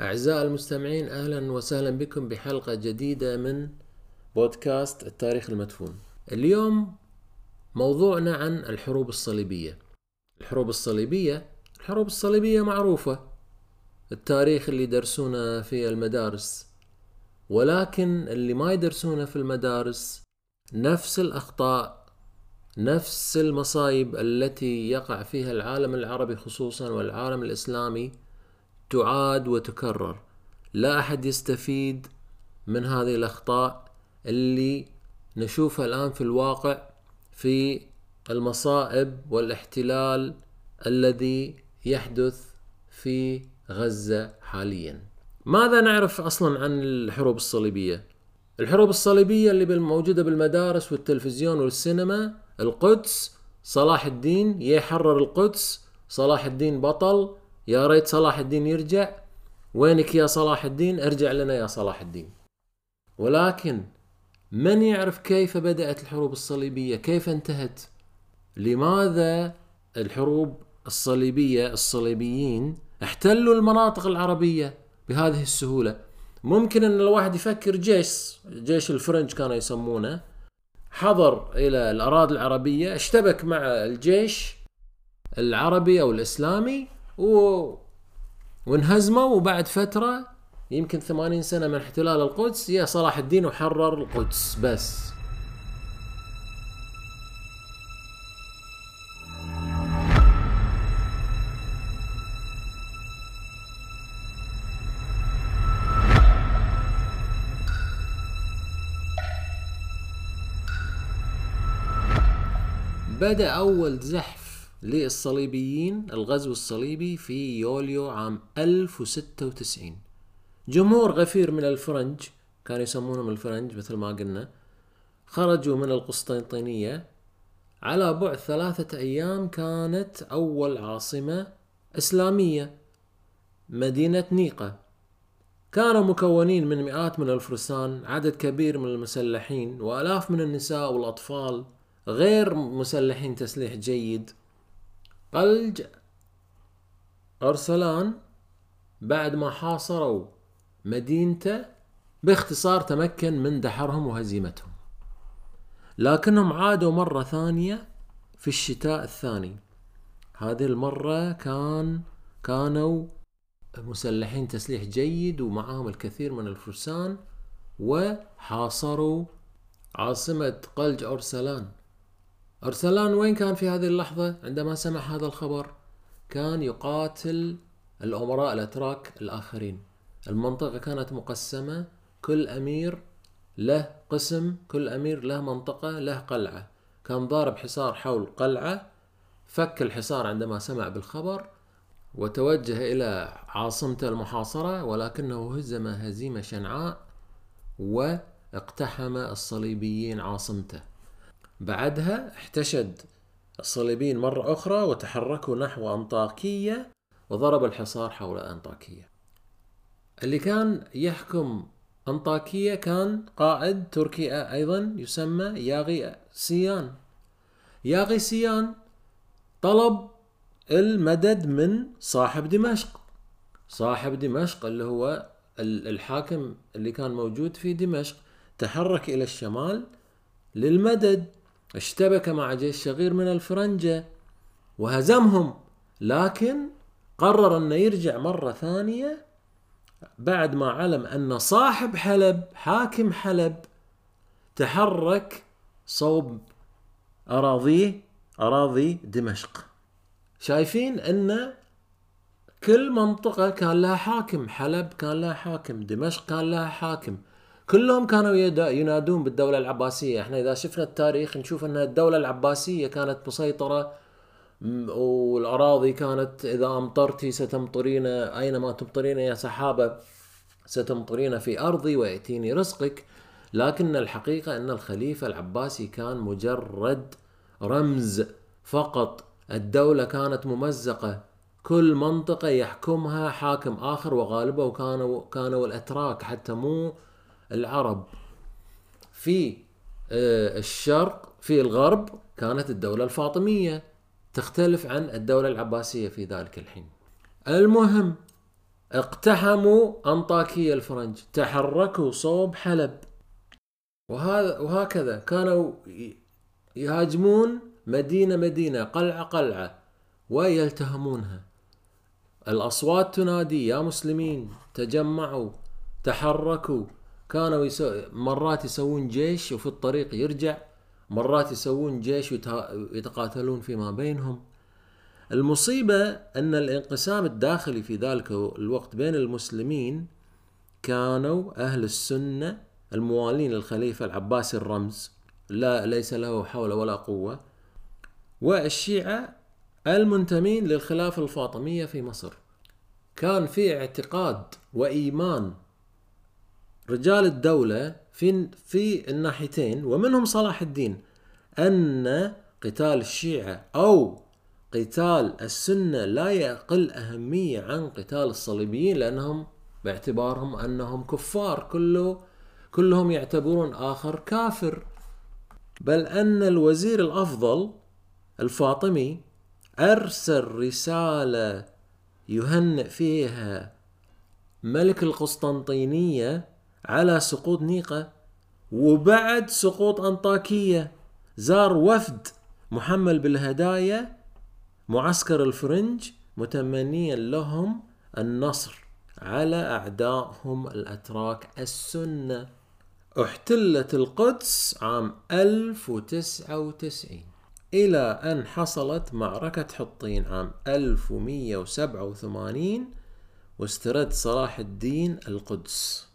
أعزائي المستمعين أهلا وسهلا بكم بحلقة جديدة من بودكاست التاريخ المدفون. اليوم موضوعنا عن الحروب الصليبية. الحروب الصليبية الحروب الصليبية معروفة. التاريخ اللي يدرسونه في المدارس. ولكن اللي ما يدرسونه في المدارس نفس الأخطاء نفس المصايب التي يقع فيها العالم العربي خصوصا والعالم الإسلامي تعاد وتكرر لا أحد يستفيد من هذه الأخطاء اللي نشوفها الآن في الواقع في المصائب والاحتلال الذي يحدث في غزة حاليا. ماذا نعرف أصلا عن الحروب الصليبية؟ الحروب الصليبية اللي موجودة بالمدارس والتلفزيون والسينما القدس صلاح الدين يحرر القدس صلاح الدين بطل يا ريت صلاح الدين يرجع. وينك يا صلاح الدين؟ ارجع لنا يا صلاح الدين. ولكن من يعرف كيف بدأت الحروب الصليبية؟ كيف انتهت؟ لماذا الحروب الصليبية الصليبيين احتلوا المناطق العربية بهذه السهولة؟ ممكن أن الواحد يفكر جيش جيش الفرنج كانوا يسمونه. حضر إلى الأراضي العربية اشتبك مع الجيش العربي أو الإسلامي و... وانهزموا وبعد فترة يمكن ثمانين سنة من احتلال القدس يا صلاح الدين وحرر القدس بس. بدأ أول زحف للصليبيين الغزو الصليبي في يوليو عام 1096 جمهور غفير من الفرنج كانوا يسمونهم الفرنج مثل ما قلنا خرجوا من القسطنطينية. على بعد ثلاثة أيام كانت أول عاصمة إسلامية مدينة نيقة. كانوا مكونين من مئات من الفرسان عدد كبير من المسلحين وآلاف من النساء والأطفال غير مسلحين تسليح جيد. قلج أرسلان بعد ما حاصروا مدينته باختصار تمكن من دحرهم وهزيمتهم. لكنهم عادوا مرة ثانية في الشتاء الثاني. هذه المرة كان كانوا مسلحين تسليح جيد ومعهم الكثير من الفرسان وحاصروا عاصمة قلج أرسلان. أرسلان وين كان في هذه اللحظة؟ عندما سمع هذا الخبر كان يقاتل الأمراء الأتراك الآخرين. المنطقة كانت مقسمة كل أمير له قسم كل أمير له منطقة له قلعة. كان ضارب حصار حول قلعة فك الحصار عندما سمع بالخبر وتوجه إلى عاصمته المحاصرة ولكنه هزم هزيمة شنعاء واقتحم الصليبيين عاصمته. بعدها احتشد الصليبيين مرة أخرى وتحركوا نحو أنطاكية وضرب الحصار حول أنطاكية. اللي كان يحكم أنطاكية كان قائد تركي أيضا يسمى ياغي سيان. ياغي سيان طلب المدد من صاحب دمشق. صاحب دمشق اللي هو الحاكم اللي كان موجود في دمشق تحرك إلى الشمال للمدد. اشتبك مع جيش صغير من الفرنجة وهزمهم لكن قرر أنه يرجع مرة ثانية بعد ما علم أن صاحب حلب حاكم حلب تحرك صوب أراضيه أراضي دمشق. شايفين أن كل منطقة كان لها حاكم حلب كان لها حاكم دمشق كان لها حاكم كلهم كانوا ينادون بالدولة العباسية. إحنا إذا شفنا التاريخ نشوف أن الدولة العباسية كانت مسيطرة والأراضي كانت إذا أمطرتي ستمطرين أينما تمطرين يا سحابة ستمطرين في أرضي ويأتيني رزقك. لكن الحقيقة أن الخليفة العباسي كان مجرد رمز فقط. الدولة كانت ممزقة. كل منطقة يحكمها حاكم آخر وغالبه كانوا كانوا الأتراك حتى مو العرب في آه، الشرق في الغرب كانت الدولة الفاطمية تختلف عن الدولة العباسية في ذلك الحين. المهم اقتحموا أنطاكية الفرنج تحركوا صوب حلب. وهذا وهكذا كانوا يهاجمون مدينة مدينة قلعة قلعة ويلتهمونها. الأصوات تنادي يا مسلمين تجمعوا تحركوا. كانوا يسو... مرات يسوون جيش وفي الطريق يرجع مرات يسوون جيش ويتقاتلون فيما بينهم. المصيبة أن الانقسام الداخلي في ذلك الوقت بين المسلمين كانوا أهل السنة الموالين للخليفة العباسي الرمز. لا ليس له حول ولا قوة. والشيعة المنتمين للخلافة الفاطمية في مصر. كان في اعتقاد وإيمان رجال الدولة في في الناحيتين ومنهم صلاح الدين أن قتال الشيعة أو قتال السنة لا يقل أهمية عن قتال الصليبيين لأنهم باعتبارهم أنهم كفار كله كلهم يعتبرون آخر كافر. بل أن الوزير الأفضل الفاطمي أرسل رسالة يهنئ فيها ملك القسطنطينية على سقوط نيقة وبعد سقوط أنطاكية. زار وفد محمل بالهدايا معسكر الفرنج متمنيا لهم النصر على أعدائهم الأتراك السنة. احتلت القدس عام 1099 إلى أن حصلت معركة حطين عام 1187 واسترد صلاح الدين القدس.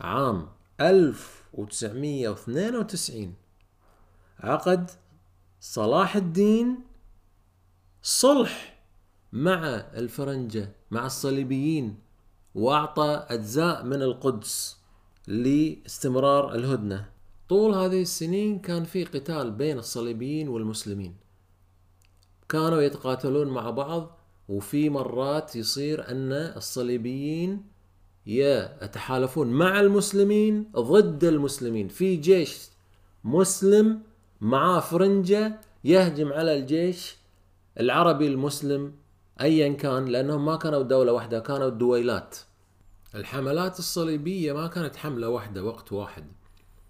عام 1992 عقد صلاح الدين صلح مع الفرنجة مع الصليبيين وأعطى أجزاء من القدس لاستمرار الهدنة. طول هذه السنين كان في قتال بين الصليبيين والمسلمين. كانوا يتقاتلون مع بعض وفي مرات يصير أن الصليبيين يتحالفون مع المسلمين ضد المسلمين. في جيش مسلم معاه فرنجة يهجم على الجيش العربي المسلم ايا كان لأنهم ما كانوا دولة واحدة كانوا دويلات. الحملات الصليبية ما كانت حملة واحدة وقت واحد.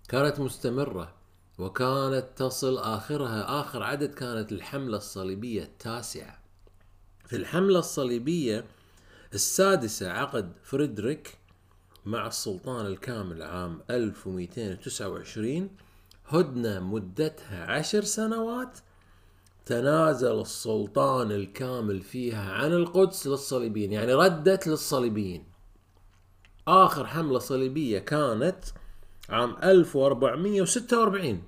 كانت مستمرة وكانت تصل آخرها. آخر عدد كانت الحملة الصليبية التاسعة. في الحملة الصليبية السادسة عقد فريدريك مع السلطان الكامل عام 1229 هدنة مدتها عشر سنوات. تنازل السلطان الكامل فيها عن القدس للصليبيين يعني ردت للصليبيين. آخر حملة صليبية كانت عام 1446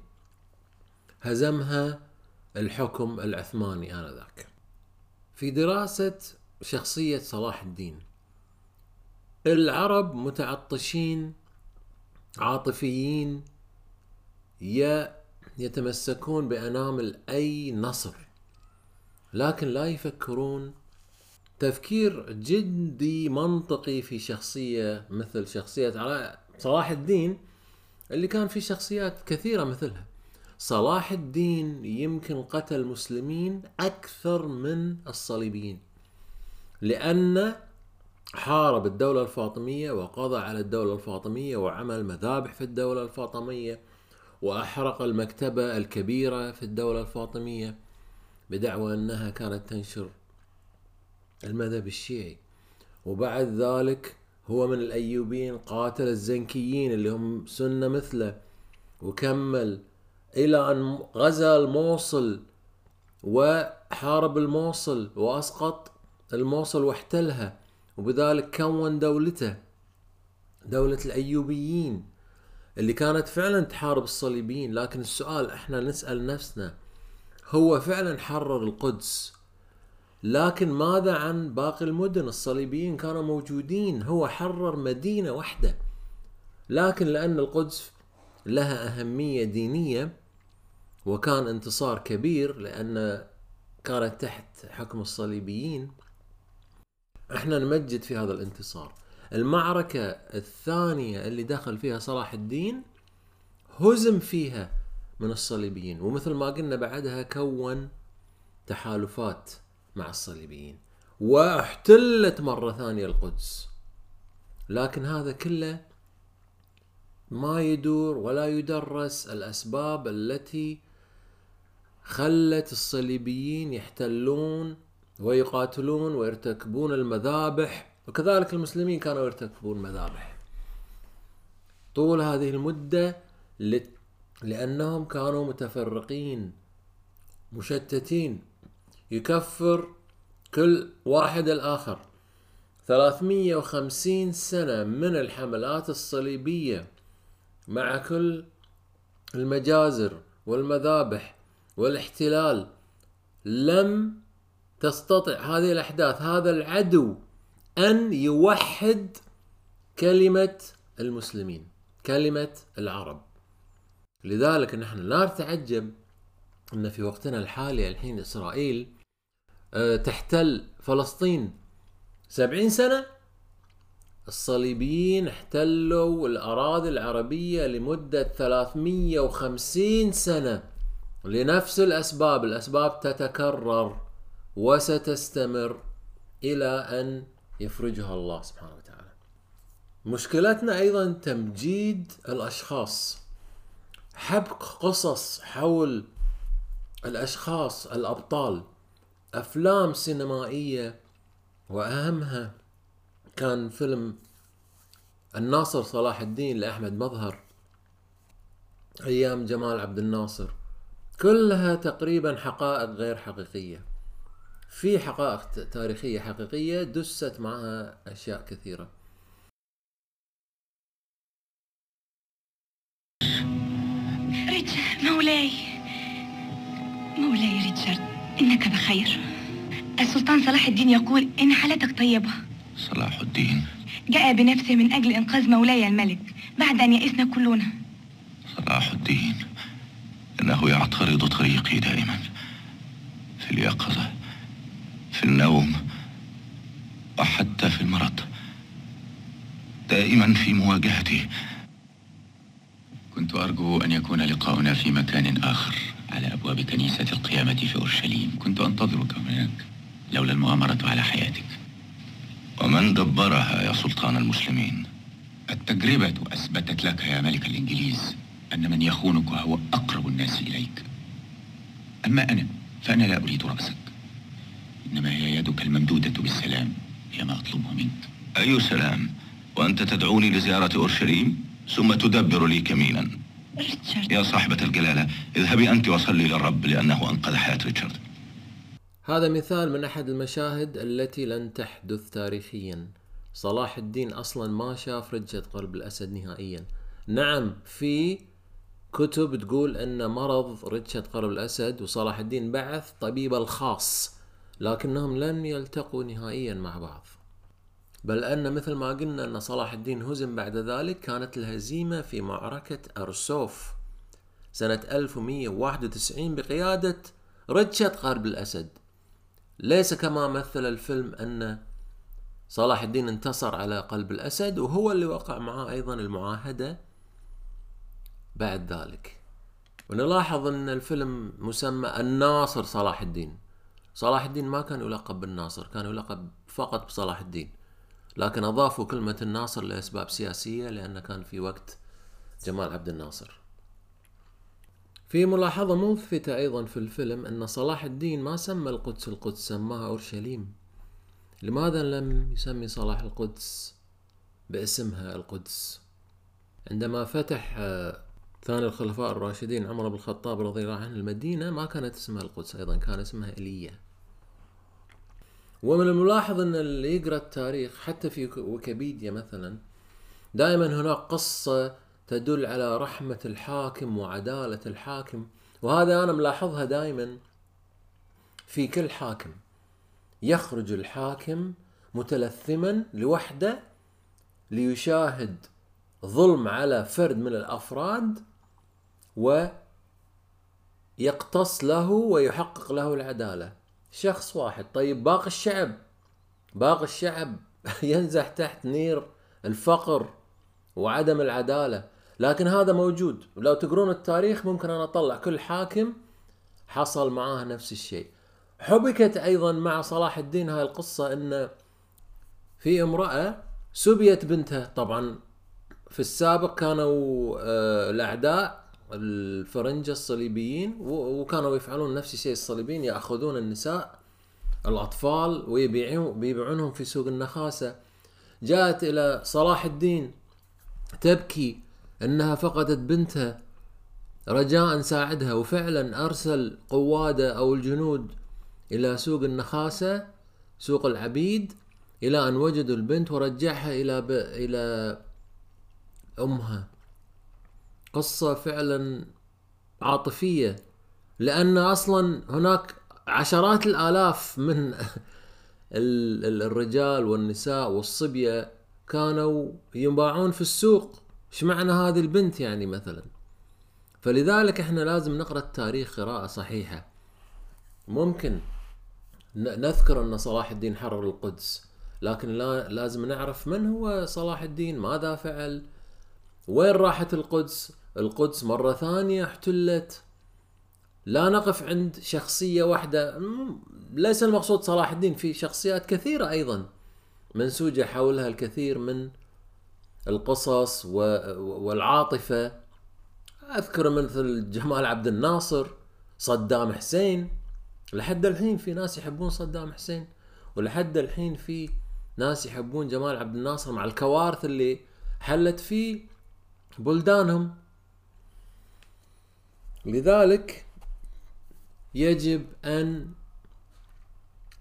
هزمها الحكم العثماني آنذاك. في دراسة شخصية صلاح الدين. العرب متعطشين عاطفيين يتمسكون بأنامل أي نصر لكن لا يفكرون. تفكير جدي منطقي في شخصية مثل شخصية صلاح الدين اللي كان في شخصيات كثيرة مثلها. صلاح الدين يمكن قتل مسلمين أكثر من الصليبيين. لأن حارب الدولة الفاطمية وقضى على الدولة الفاطمية وعمل مذابح في الدولة الفاطمية وأحرق المكتبة الكبيرة في الدولة الفاطمية بدعوى أنها كانت تنشر المذهب الشيعي. وبعد ذلك هو من الأيوبيين قاتل الزنكيين اللي هم سنة مثله وكمل إلى أن غزا الموصل وحارب الموصل وأسقط الموصل واحتلها وبذلك كون دولته دولة الأيوبيين اللي كانت فعلا تحارب الصليبيين. لكن السؤال إحنا نسأل نفسنا هو فعلا حرر القدس؟ لكن ماذا عن باقي المدن؟ الصليبيين كانوا موجودين هو حرر مدينة واحدة لكن لأن القدس لها أهمية دينية وكان انتصار كبير لأن كانت تحت حكم الصليبيين إحنا نمجد في هذا الانتصار. المعركة الثانية اللي دخل فيها صلاح الدين هزم فيها من الصليبيين ومثل ما قلنا بعدها كون تحالفات مع الصليبيين واحتلت مرة ثانية القدس. لكن هذا كله ما يدور ولا يدرس الأسباب التي خلت الصليبيين يحتلون ويقاتلون ويرتكبون المذابح. وكذلك المسلمين كانوا يرتكبون مذابح. طول هذه المدة لأنهم كانوا متفرقين مشتتين. يكفر كل واحد الآخر. 350 سنة من الحملات الصليبية مع كل المجازر والمذابح والاحتلال. لم تستطع هذه الأحداث هذا العدو أن يوحد كلمة المسلمين كلمة العرب. لذلك نحن لا نتعجب أن في وقتنا الحالي الحين إسرائيل آه، تحتل فلسطين سبعين سنة. الصليبيين احتلوا الأراضي العربية لمدة 350 سنة لنفس الأسباب الأسباب تتكرر. وستستمر إلى أن يفرجها الله سبحانه وتعالى. مشكلتنا أيضا تمجيد الأشخاص. حبك قصص حول الأشخاص الأبطال. أفلام سينمائية. وأهمها كان فيلم الناصر صلاح الدين لأحمد مظهر. أيام جمال عبد الناصر. كلها تقريبا حقائق غير حقيقية. في حقائق تاريخية حقيقية دست معها أشياء كثيرة. ريتشارد مولاي. مولاي ريتشارد إنك بخير. السلطان صلاح الدين يقول إن حالتك طيبة. صلاح الدين؟ جاء بنفسه من أجل إنقاذ مولاي الملك. بعد أن يئسنا كلنا. صلاح الدين إنه يعترض طريقي دائما في اليقظة. في النوم وحتى في المرض دائما في مواجهتي. كنت أرجو أن يكون لقاؤنا في مكان آخر على أبواب كنيسة القيامة في أورشليم. كنت أنتظرك هناك لولا المؤامرة على حياتك. ومن دبرها يا سلطان المسلمين؟ التجربة أثبتت لك يا ملك الإنجليز أن من يخونك هو أقرب الناس إليك. أما أنا فأنا لا أريد رأسك. إنما هي يدك الممدودة بالسلام. هي ما أطلبه منك. أي سلام؟ وأنت تدعوني لزيارة أورشليم؟ ثم تدبر لي كمينا. ريتشارد. يا صاحبة الجلالة اذهبي أنت وصلي للرب لأنه أنقذ حياة ريتشارد. هذا مثال من أحد المشاهد التي لن تحدث تاريخيا. صلاح الدين أصلا ما شاف رجة قلب الأسد نهائيا. نعم في كتب تقول أن مرض رجة قلب الأسد وصلاح الدين بعث طبيبه الخاص. لكنهم لم يلتقوا نهائيا مع بعض. بل أن مثل ما قلنا أن صلاح الدين هزم بعد ذلك كانت الهزيمة في معركة أرسوف. سنة 1191 بقيادة رجة قلب الأسد. ليس كما مثل الفيلم أن صلاح الدين انتصر على قلب الأسد وهو اللي وقع معاه أيضا المعاهدة بعد ذلك. ونلاحظ أن الفيلم مسمى الناصر صلاح الدين. صلاح الدين ما كان يلقب بالناصر كان يلقب فقط بصلاح الدين. لكن أضافوا كلمة الناصر لأسباب سياسية لأن كان في وقت جمال عبد الناصر. في ملاحظة ملفتة أيضا في الفيلم أن صلاح الدين ما سمى القدس القدس سماها أورشليم. لماذا لم يسمي صلاح القدس باسمها القدس؟ عندما فتح آه، ثاني الخلفاء الراشدين عمر بن الخطاب رضي الله عنه المدينة ما كانت اسمها القدس أيضا كان اسمها إيليا ومن الملاحظ أن اللي يقرأ التاريخ حتى في ويكيبيديا مثلا دائما هناك قصة تدل على رحمة الحاكم وعدالة الحاكم. وهذا أنا ملاحظها دائما في كل حاكم. يخرج الحاكم متلثما لوحده ليشاهد ظلم على فرد من الأفراد ويقتص له ويحقق له العدالة. شخص واحد. طيب باقي الشعب؟ باقي الشعب ينزح تحت نير الفقر وعدم العدالة. لكن هذا موجود. ولو تقرون التاريخ ممكن أنا أطلع كل حاكم حصل معاه نفس الشيء. حبكت أيضا مع صلاح الدين هاي القصة إن في امرأة سبيت بنتها. طبعا في السابق كانوا آه، الأعداء الفرنجة الصليبيين وكانوا يفعلون نفس الشيء الصليبيين يأخذون النساء الأطفال ويبيعون بيبيعونهم في سوق النخاسة. جاءت إلى صلاح الدين تبكي إنها فقدت بنتها رجاء ساعدها وفعلا أرسل قوادة أو الجنود إلى سوق النخاسة سوق العبيد إلى أن وجدوا البنت ورجعها إلى ب... إلى أمها. قصة فعلا عاطفية لأن أصلا هناك عشرات الآلاف من الرجال والنساء والصبية كانوا ينباعون في السوق. إيش معنى هذه البنت يعني مثلا؟ فلذلك إحنا لازم نقرأ التاريخ قراءة صحيحة. ممكن نذكر أن صلاح الدين حرر القدس لكن لا لازم نعرف من هو صلاح الدين ماذا فعل وين راحت القدس؟ القدس مرة ثانية احتلت. لا نقف عند شخصية واحدة. ليس المقصود صلاح الدين في شخصيات كثيرة أيضا. منسوجة حولها الكثير من القصص والعاطفة. أذكر مثل جمال عبد الناصر صدام حسين. لحد الحين في ناس يحبون صدام حسين ولحد الحين في ناس يحبون جمال عبد الناصر مع الكوارث اللي حلت في بلدانهم. لذلك يجب أن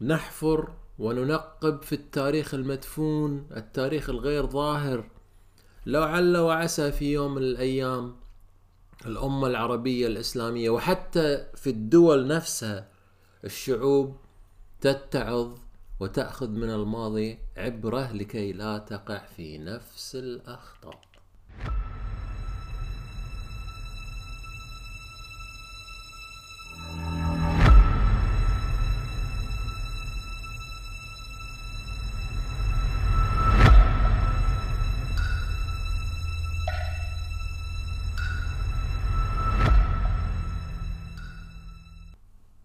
نحفر وننقب في التاريخ المدفون التاريخ الغير ظاهر. لعل وعسى في يوم من الأيام الأمة العربية الإسلامية وحتى في الدول نفسها الشعوب تتعظ وتأخذ من الماضي عبرة لكي لا تقع في نفس الأخطاء.